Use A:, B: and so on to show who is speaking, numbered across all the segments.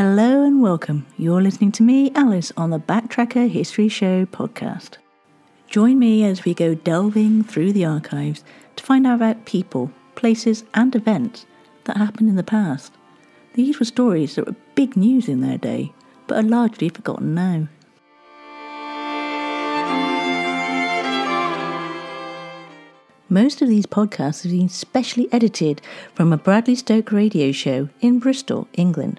A: Hello and welcome. You're listening to me, Alice, on the Backtracker History Show podcast. Join me as we go delving through the archives to find out about people, places, and events that happened in the past. These were stories that were big news in their day, but are largely forgotten now. Most of these podcasts have been specially edited from a Bradley Stoke radio show in Bristol, England.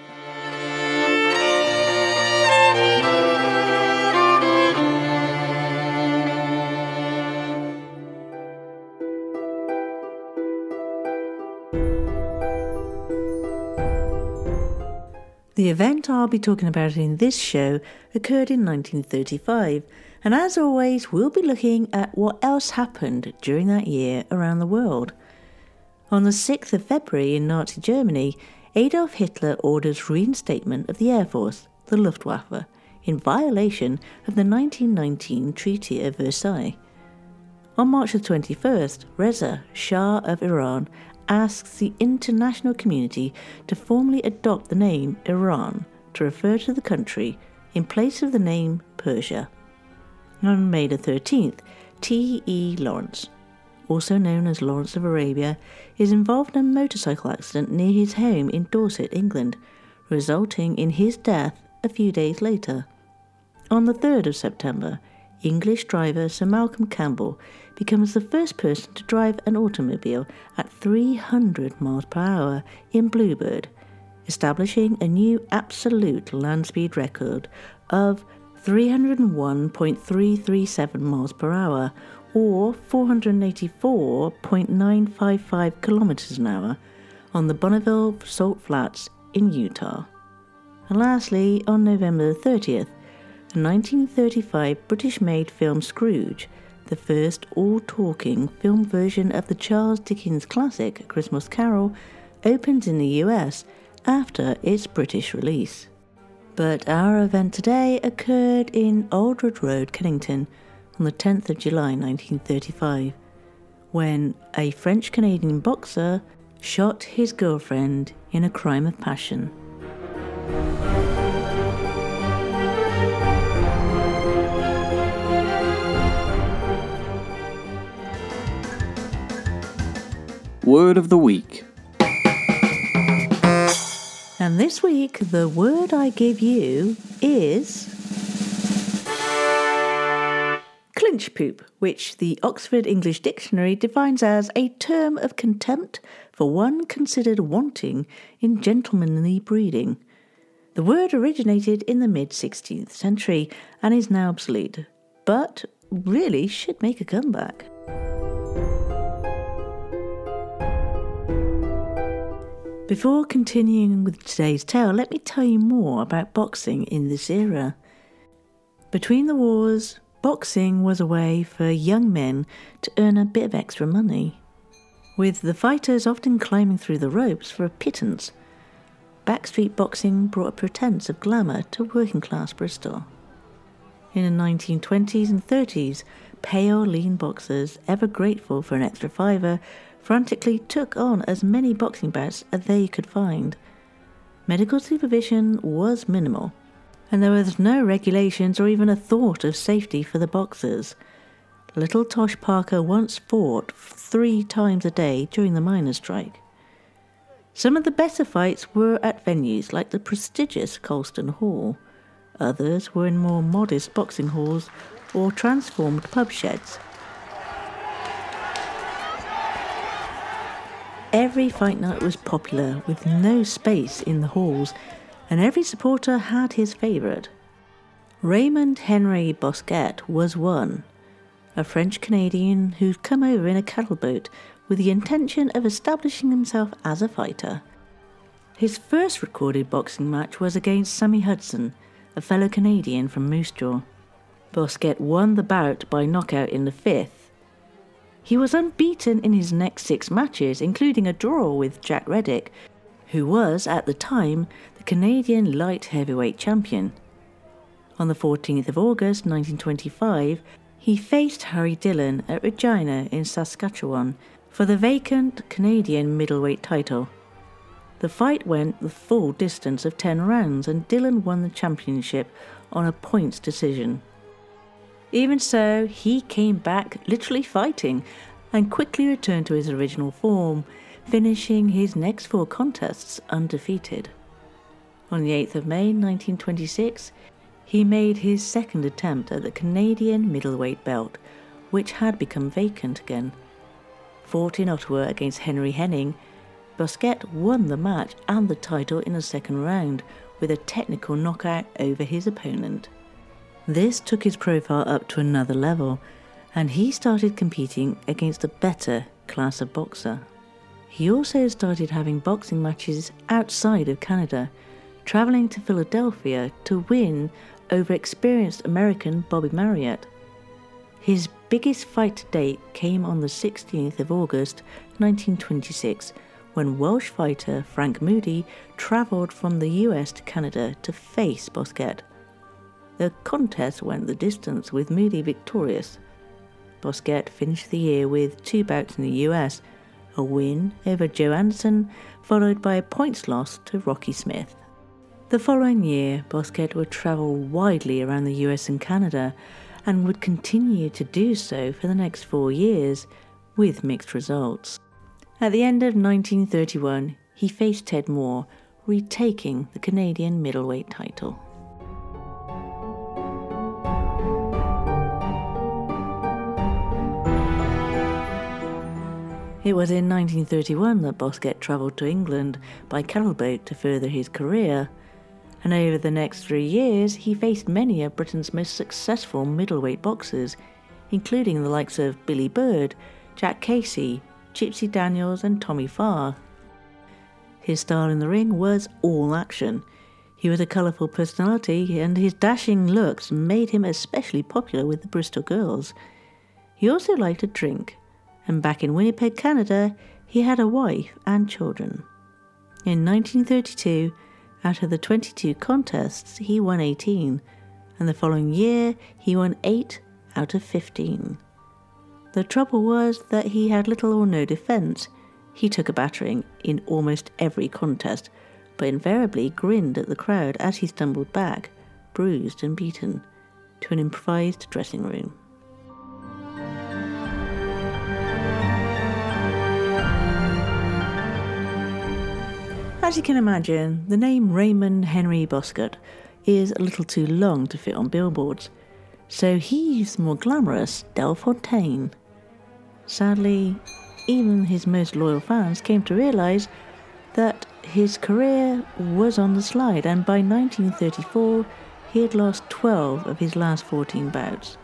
A: Event I'll be talking about in this show occurred in 1935, and as always, we'll be looking at what else happened during that year around the world. On the 6th of February in Nazi Germany, Adolf Hitler orders reinstatement of the Air Force, the Luftwaffe, in violation of the 1919 Treaty of Versailles. On March the 21st, Reza, Shah of Iran, asks the international community to formally adopt the name Iran to refer to the country in place of the name Persia. On May the 13th, T. E. Lawrence, also known as Lawrence of Arabia, is involved in a motorcycle accident near his home in Dorset, England, resulting in his death a few days later. On the 3rd of September, English driver Sir Malcolm Campbell becomes the first person to drive an automobile at 300 miles per hour in Bluebird, establishing a new absolute land speed record of 301.337 miles per hour or 484.955 kilometers an hour on the Bonneville Salt Flats in Utah. And lastly, on November 30th, the 1935 British made film Scrooge the first all talking film version of the Charles Dickens classic Christmas Carol, opens in the US after its British release. But our event today occurred in Aldred Road, Kennington, on the 10th of July 1935, when a French Canadian boxer shot his girlfriend in a crime of passion.
B: Word of the Week.
A: And this week, the word I give you is. Clinchpoop, which the Oxford English Dictionary defines as a term of contempt for one considered wanting in gentlemanly breeding. The word originated in the mid 16th century and is now obsolete, but really should make a comeback. Before continuing with today's tale, let me tell you more about boxing in this era. Between the wars, boxing was a way for young men to earn a bit of extra money, with the fighters often climbing through the ropes for a pittance. Backstreet boxing brought a pretense of glamour to working class Bristol. In the 1920s and 30s, pale, lean boxers, ever grateful for an extra fiver, frantically took on as many boxing bouts as they could find. Medical supervision was minimal, and there was no regulations or even a thought of safety for the boxers. Little Tosh Parker once fought three times a day during the miners' strike. Some of the better fights were at venues like the prestigious Colston Hall. Others were in more modest boxing halls or transformed pub sheds. Every fight night was popular, with no space in the halls, and every supporter had his favourite. Raymond Henry Bousquet was one, a French Canadian who'd come over in a cattle boat with the intention of establishing himself as a fighter. His first recorded boxing match was against Sammy Hudson, a fellow Canadian from Moose Jaw. Bousquet won the bout by knockout in the fifth. He was unbeaten in his next six matches, including a draw with Jack Reddick, who was, at the time, the Canadian light heavyweight champion. On the 14th of August 1925, he faced Harry Dillon at Regina in Saskatchewan for the vacant Canadian middleweight title. The fight went the full distance of 10 rounds and Dillon won the championship on a points decision. Even so, he came back literally fighting and quickly returned to his original form, finishing his next four contests undefeated. On the 8th of May 1926, he made his second attempt at the Canadian middleweight belt, which had become vacant again. Fought in Ottawa against Henry Henning, Bousquet won the match and the title in the second round with a technical knockout over his opponent. This took his profile up to another level, and he started competing against a better class of boxer. He also started having boxing matches outside of Canada, travelling to Philadelphia to win over experienced American Bobby Marriott. His biggest fight to date came on the 16th of August 1926 when Welsh fighter Frank Moody travelled from the US to Canada to face Bousquet. The contest went the distance with Moody victorious. Bousquet finished the year with two bouts in the US, a win over Joe Anderson, followed by a points loss to Rocky Smith. The following year, Bousquet would travel widely around the US and Canada and would continue to do so for the next four years with mixed results. At the end of 1931, he faced Ted Moore, retaking the Canadian middleweight title. It was in 1931 that Bousquet travelled to England by cattle boat to further his career and over the next three years he faced many of Britain's most successful middleweight boxers, including the likes of Billy Bird, Jack Casey, Gypsy Daniels, and Tommy Farr. His style in the ring was all action. He was a colourful personality, and his dashing looks made him especially popular with the Bristol girls. He also liked to drink, and back in Winnipeg, Canada, he had a wife and children. In 1932, out of the 22 contests, he won 18, and the following year he won 8 out of 15. The trouble was that he had little or no defence. He took a battering in almost every contest, but invariably grinned at the crowd as he stumbled back, bruised and beaten, to an improvised dressing room. As you can imagine, the name Raymond Henry Bousquet is a little too long to fit on billboards, so he used the more glamorous Del Fontaine. Sadly, even his most loyal fans came to realise that his career was on the slide, and by 1934 he had lost 12 of his last 14 bouts.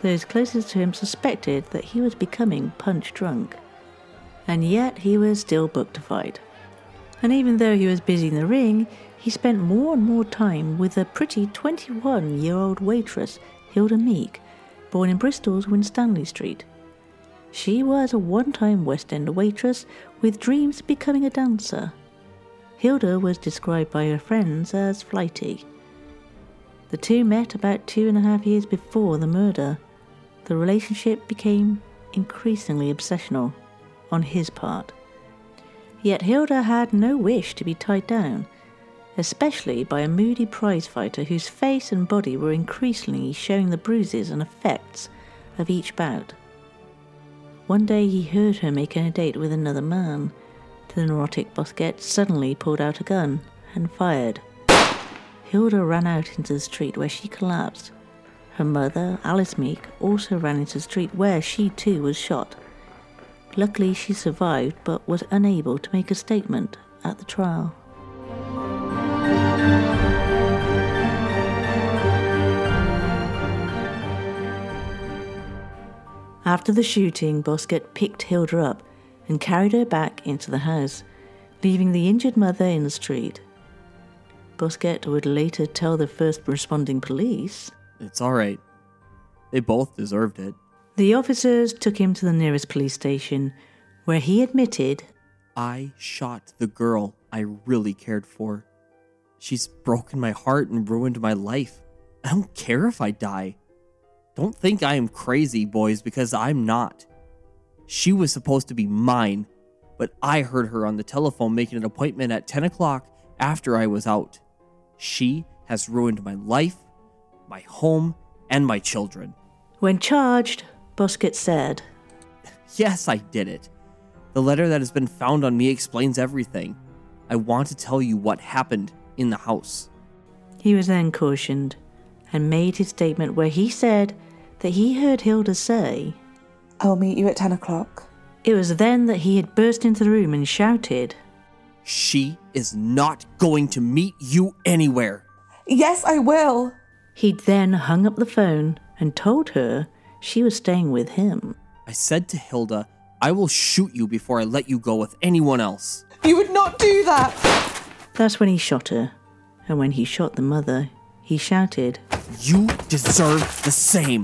A: Those closest to him suspected that he was becoming punch drunk, and yet he was still booked to fight and even though he was busy in the ring, he spent more and more time with a pretty 21 year old waitress, Hilda Meek, born in Bristol's Winstanley Street. She was a one time West End waitress with dreams of becoming a dancer. Hilda was described by her friends as flighty. The two met about two and a half years before the murder. The relationship became increasingly obsessional on his part. Yet Hilda had no wish to be tied down, especially by a moody prizefighter whose face and body were increasingly showing the bruises and effects of each bout. One day he heard her making a date with another man. The neurotic Bousquet suddenly pulled out a gun and fired. Hilda ran out into the street where she collapsed. Her mother, Alice Meek, also ran into the street where she too was shot. Luckily, she survived but was unable to make a statement at the trial. After the shooting, Bousquet picked Hilda up and carried her back into the house, leaving the injured mother in the street. Bousquet would later tell the first responding police
B: It's all right. They both deserved it.
A: The officers took him to the nearest police station, where he admitted
B: I shot the girl I really cared for. She's broken my heart and ruined my life. I don't care if I die. Don't think I am crazy, boys, because I'm not. She was supposed to be mine, but I heard her on the telephone making an appointment at 10 o'clock after I was out. She has ruined my life, my home, and my children.
A: When charged, Bousquet said,
B: Yes, I did it. The letter that has been found on me explains everything. I want to tell you what happened in the house.
A: He was then cautioned and made his statement where he said that he heard Hilda say,
C: I'll meet you at 10 o'clock.
A: It was then that he had burst into the room and shouted,
B: She is not going to meet you anywhere.
C: Yes, I will.
A: He'd then hung up the phone and told her she was staying with him.
B: I said to Hilda, I will shoot you before I let you go with anyone else.
C: You would not do that.
A: That's when he shot her. And when he shot the mother, he shouted,
B: You deserve the same.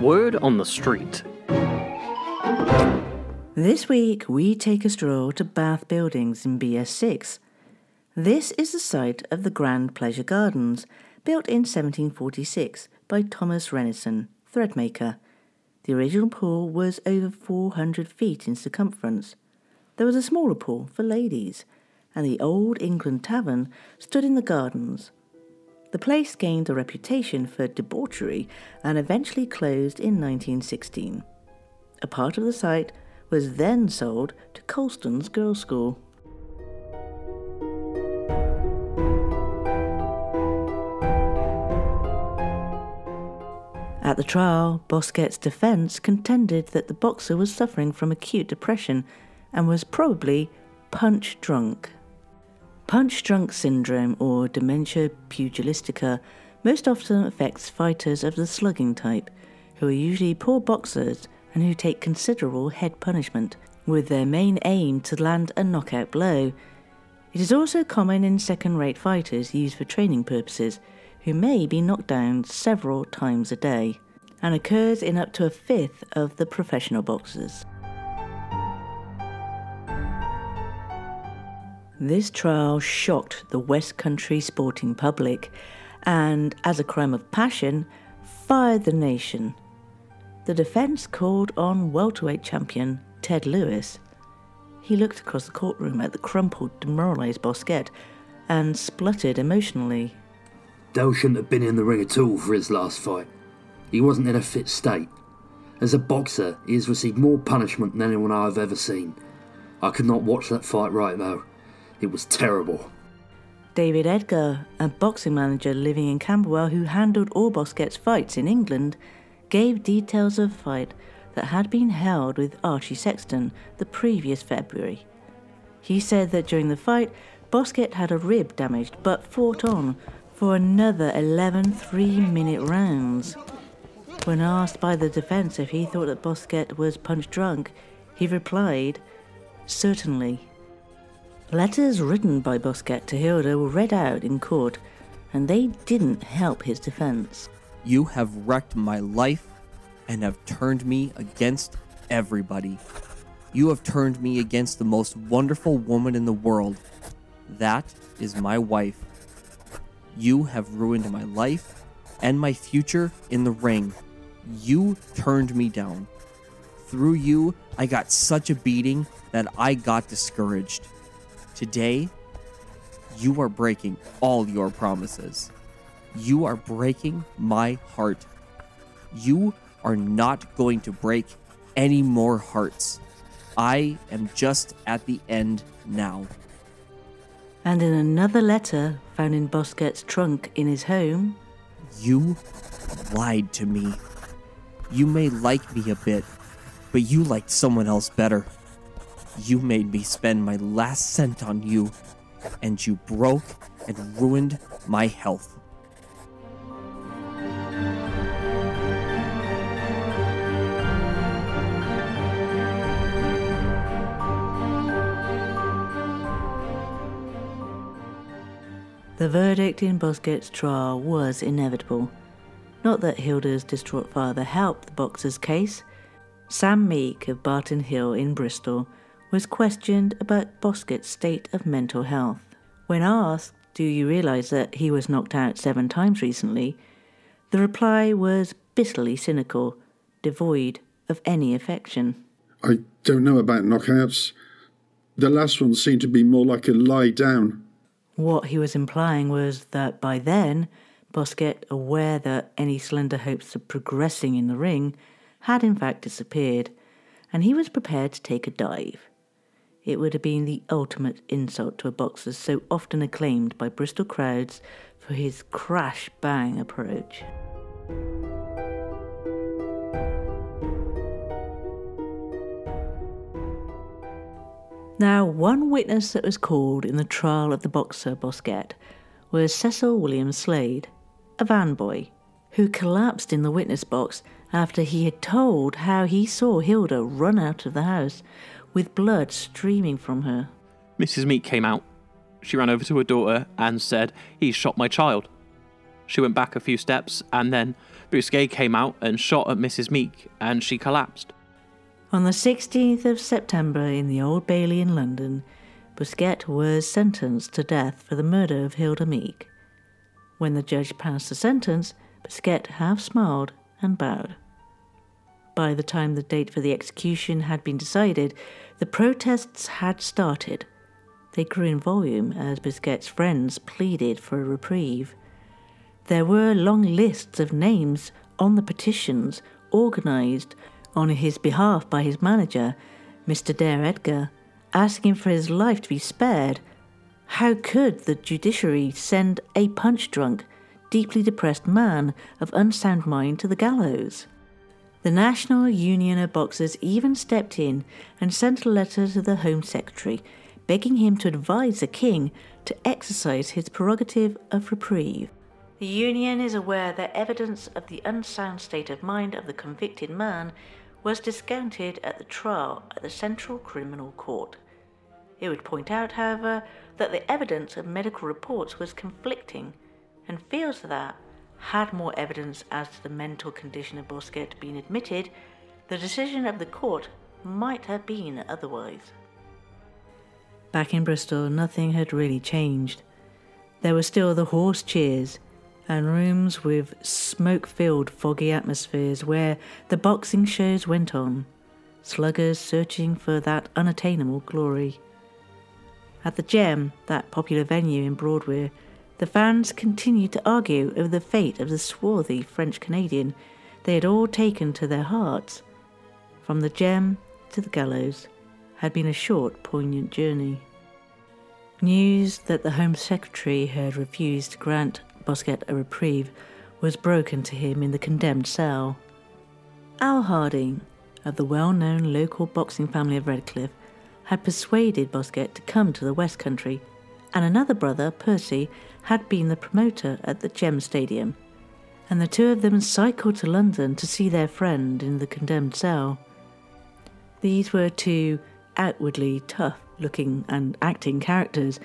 D: Word on the street.
A: This week we take a stroll to Bath Buildings in BS6. This is the site of the Grand Pleasure Gardens, built in 1746 by Thomas Rennison, threadmaker. The original pool was over 400 feet in circumference. There was a smaller pool for ladies, and the Old England Tavern stood in the gardens. The place gained a reputation for debauchery and eventually closed in 1916. A part of the site was then sold to Colston's Girls' School. At the trial, Bousquet's defense contended that the boxer was suffering from acute depression and was probably punch drunk. Punch drunk syndrome, or dementia pugilistica, most often affects fighters of the slugging type, who are usually poor boxers and who take considerable head punishment, with their main aim to land a knockout blow. It is also common in second rate fighters used for training purposes, who may be knocked down several times a day, and occurs in up to a fifth of the professional boxers. This trial shocked the West Country sporting public and, as a crime of passion, fired the nation. The defense called on welterweight champion Ted Lewis. He looked across the courtroom at the crumpled, demoralized Bousquet and spluttered emotionally.
E: Dale shouldn't have been in the ring at all for his last fight. He wasn't in a fit state. As a boxer, he has received more punishment than anyone I have ever seen. I could not watch that fight right though. It was terrible.
A: David Edgar, a boxing manager living in Camberwell who handled all Bousquet's fights in England, gave details of a fight that had been held with Archie Sexton the previous February. He said that during the fight, Bousquet had a rib damaged but fought on for another 11 three minute rounds. When asked by the defense if he thought that Bousquet was punch drunk, he replied, Certainly. Letters written by Bousquet to Hilda were read out in court, and they didn't help his defense.
B: You have wrecked my life and have turned me against everybody. You have turned me against the most wonderful woman in the world. That is my wife. You have ruined my life and my future in the ring. You turned me down. Through you, I got such a beating that I got discouraged. Today, you are breaking all your promises. You are breaking my heart. You are not going to break any more hearts. I am just at the end now.
A: And in another letter found in Bousquet's trunk in his home,
B: You lied to me. You may like me a bit, but you liked someone else better. You made me spend my last cent on you, and you broke and ruined my health.
A: The verdict in Bousquet's trial was inevitable. Not that Hilda's distraught father helped the boxer's case. Sam Meek of Barton Hill in Bristol was questioned about Bousquet's state of mental health. When asked, Do you realise that he was knocked out seven times recently? the reply was bitterly cynical, devoid of any affection.
D: I don't know about knockouts. The last one seemed to be more like a lie down.
A: What he was implying was that by then, Bousquet, aware that any slender hopes of progressing in the ring, had in fact disappeared, and he was prepared to take a dive. It would have been the ultimate insult to a boxer so often acclaimed by Bristol crowds for his crash bang approach. Now, one witness that was called in the trial of the boxer Bousquet was Cecil William Slade, a van boy, who collapsed in the witness box after he had told how he saw Hilda run out of the house with blood streaming from her.
F: Mrs. Meek came out. She ran over to her daughter and said, He shot my child. She went back a few steps and then Bousquet came out and shot at Mrs. Meek and she collapsed.
A: On the 16th of September in the Old Bailey in London, Bousquet was sentenced to death for the murder of Hilda Meek. When the judge passed the sentence, Bousquet half smiled and bowed. By the time the date for the execution had been decided, the protests had started. They grew in volume as Bousquet's friends pleaded for a reprieve. There were long lists of names on the petitions organised on his behalf by his manager, Mr. Dave Edgar, asking for his life to be spared. How could the judiciary send a punch drunk, deeply depressed man of unsound mind to the gallows? The National Union of Boxers even stepped in and sent a letter to the Home Secretary begging him to advise the King to exercise his prerogative of reprieve. The Union is aware that evidence of the unsound state of mind of the convicted man was discounted at the trial at the Central Criminal Court. It would point out, however, that the evidence of medical reports was conflicting and feels that, had more evidence as to the mental condition of Bousquet been admitted, the decision of the court might have been otherwise. Back in Bristol, nothing had really changed. There were still the hoarse cheers and rooms with smoke filled, foggy atmospheres where the boxing shows went on, sluggers searching for that unattainable glory. At the Gem, that popular venue in Broadway, the fans continued to argue over the fate of the swarthy French Canadian they had all taken to their hearts. From the Gem to the gallows had been a short, poignant journey. News that the Home Secretary had refused to grant Bousquet a reprieve was broken to him in the condemned cell. Al Harding, of the well known local boxing family of Redcliffe, had persuaded Bousquet to come to the West Country, and another brother, Percy, had been the promoter at the Gem Stadium, and the two of them cycled to London to see their friend in the condemned cell. These were two outwardly tough looking and acting characters,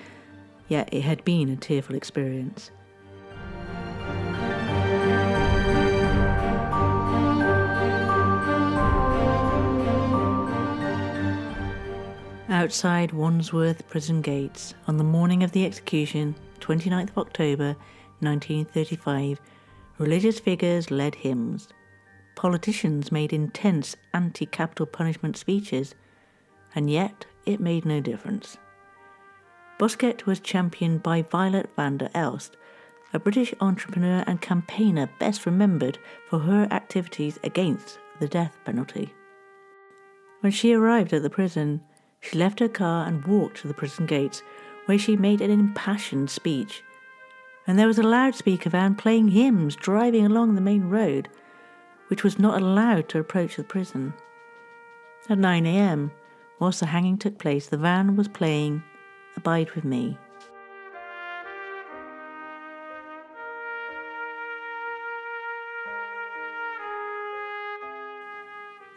A: yet it had been a tearful experience. Outside Wandsworth prison gates, on the morning of the execution, 29th of October 1935, religious figures led hymns. Politicians made intense anti capital punishment speeches, and yet it made no difference. Bousquet was championed by Violet van der Elst, a British entrepreneur and campaigner best remembered for her activities against the death penalty. When she arrived at the prison, she left her car and walked to the prison gates, where she made an impassioned speech. And there was a loudspeaker van playing hymns driving along the main road, which was not allowed to approach the prison. At 9 a.m., whilst the hanging took place, the van was playing Abide with Me.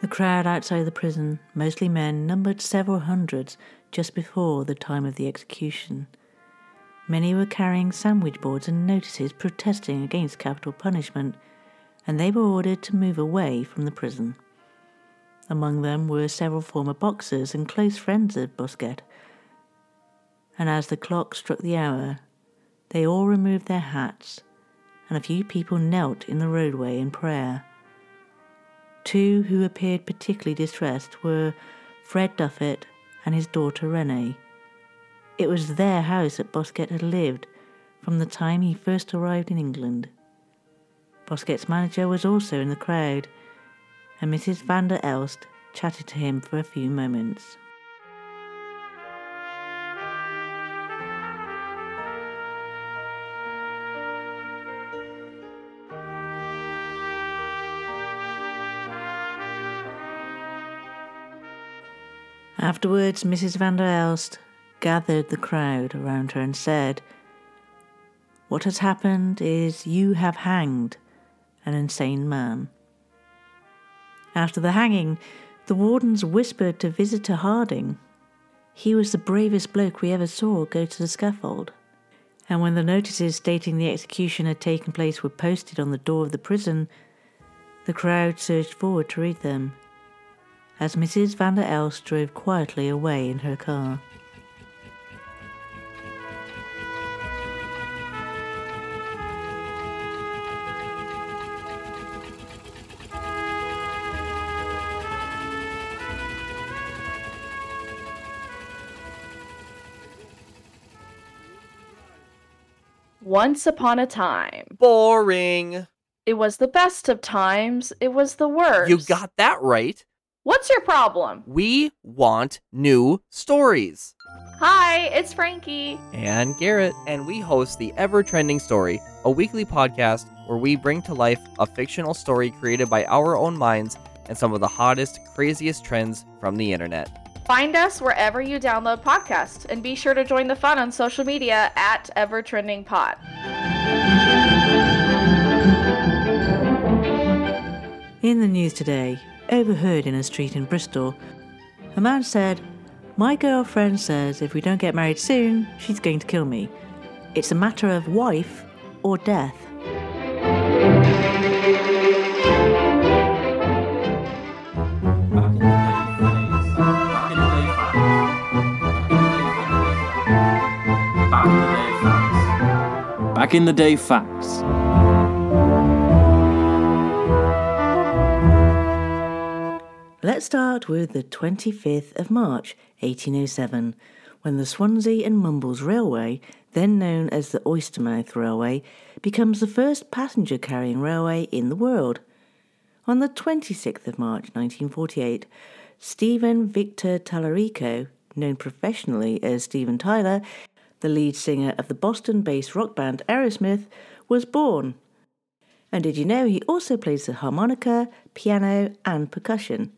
A: The crowd outside the prison, mostly men, numbered several hundreds just before the time of the execution. Many were carrying sandwich boards and notices protesting against capital punishment, and they were ordered to move away from the prison. Among them were several former boxers and close friends of Bousquet. And as the clock struck the hour, they all removed their hats, and a few people knelt in the roadway in prayer. Two who appeared particularly distressed were Fred Duffett and his daughter Renee. It was their house that Bousquet had lived from the time he first arrived in England. Bousquet's manager was also in the crowd, and Mrs. van der Elst chatted to him for a few moments. Afterwards, Mrs. van der Elst gathered the crowd around her and said, What has happened is you have hanged an insane man. After the hanging, the wardens whispered to Visitor Harding. He was the bravest bloke we ever saw go to the scaffold. And when the notices stating the execution had taken place were posted on the door of the prison, the crowd surged forward to read them, as Mrs. van der Elst drove quietly away in her car.
G: Once upon a time.
H: Boring.
G: It was the best of times. It was the worst.
H: You got that right.
G: What's your problem?
H: We want new stories.
G: Hi, it's Frankie.
H: And Garrett, and we host the Ever Trending Story, a weekly podcast where we bring to life a fictional story created by our own minds and some of the hottest, craziest trends from the internet.
G: Find us wherever you download podcasts and be sure to join the fun on social media at EverTrendingPod.
A: In the news today, overheard in a street in Bristol, a man said, My girlfriend says if we don't get married soon, she's going to kill me. It's a matter of wife or death.
F: Back in the day, facts.
A: Let's start with the 25th of March 1807, when the Swansea and Mumbles Railway, then known as the Oystermouth Railway, becomes the first passenger carrying railway in the world. On the 26th of March 1948, Steven Victor Tallarico, known professionally as Steven Tyler, the lead singer of the Boston based rock band Aerosmith, was born. And did you know he also plays the harmonica, piano, and percussion?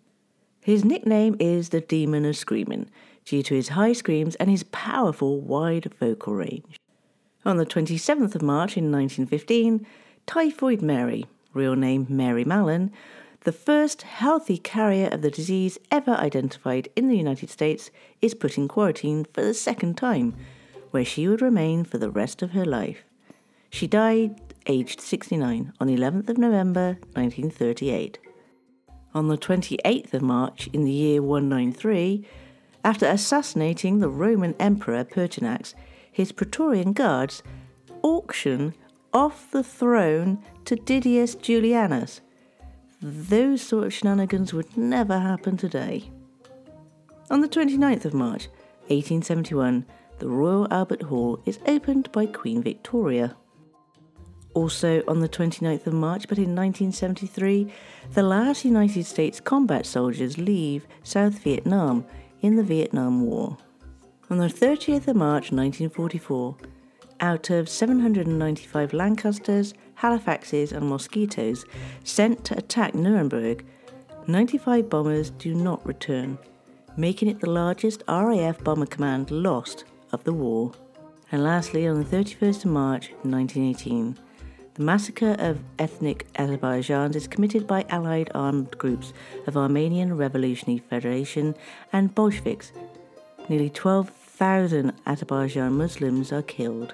A: His nickname is the Demon of Screaming due to his high screams and his powerful wide vocal range. On the 27th of March in 1915, Typhoid Mary, real name Mary Mallon, the first healthy carrier of the disease ever identified in the United States, is put in quarantine for the second time, where she would remain for the rest of her life. She died aged 69 on 11th of November 1938. On the 28th of March in the year 193, after assassinating the Roman Emperor Pertinax, his Praetorian guards auction off the throne to Didius Julianus. Those sort of shenanigans would never happen today. On the 29th of March, 1871, the Royal Albert Hall is opened by Queen Victoria. Also on the 29th of March, but in 1973, the last United States combat soldiers leave South Vietnam in the Vietnam War. On the 30th of March 1944, out of 795 Lancasters, Halifaxes, and Mosquitoes sent to attack Nuremberg, 95 bombers do not return, making it the largest RAF bomber command lost of the war. And lastly, on the 31st of March 1918, the massacre of ethnic Azerbaijans is committed by Allied armed groups of Armenian Revolutionary Federation and Bolsheviks. Nearly 12,000 Azerbaijan Muslims are killed.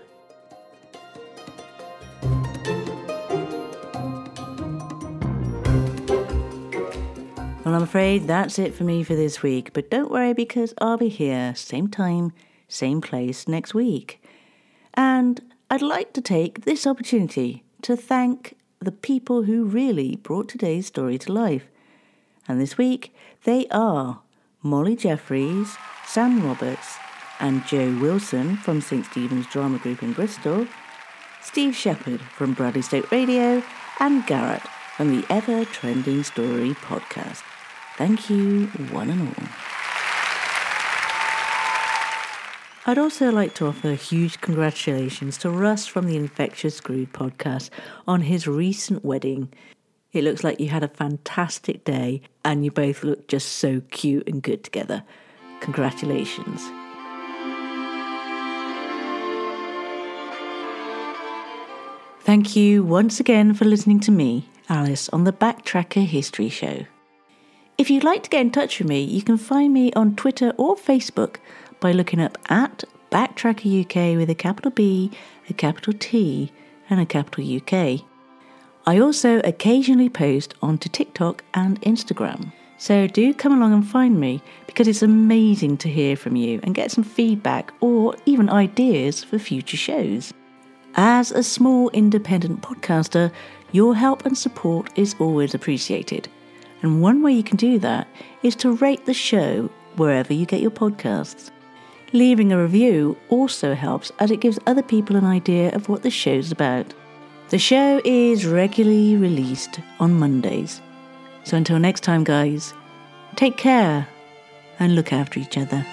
A: Well, I'm afraid that's it for me for this week, but don't worry because I'll be here, same time, same place next week. And I'd like to take this opportunity to thank the people who really brought today's story to life. And this week, they are Molly Jeffries, Sam Roberts, and Joe Wilson from St. Stephen's Drama Group in Bristol, Steve Shepherd from Bradley Stoke Radio, and Garrett from the Ever Trending Story podcast. Thank you, one and all. I'd also like to offer huge congratulations to Russ from the Infectious Groove podcast on his recent wedding. It looks like you had a fantastic day and you both look just so cute and good together. Congratulations. Thank you once again for listening to me, Alice, on the Backtracker History Show. If you'd like to get in touch with me, you can find me on Twitter or Facebook by looking up at Backtracker UK with a capital B, a capital T, and a capital UK. I also occasionally post onto TikTok and Instagram. So do come along and find me because it's amazing to hear from you and get some feedback or even ideas for future shows. As a small independent podcaster, your help and support is always appreciated. And one way you can do that is to rate the show wherever you get your podcasts. Leaving a review also helps as it gives other people an idea of what the show's about. The show is regularly released on Mondays. So until next time, guys, take care and look after each other.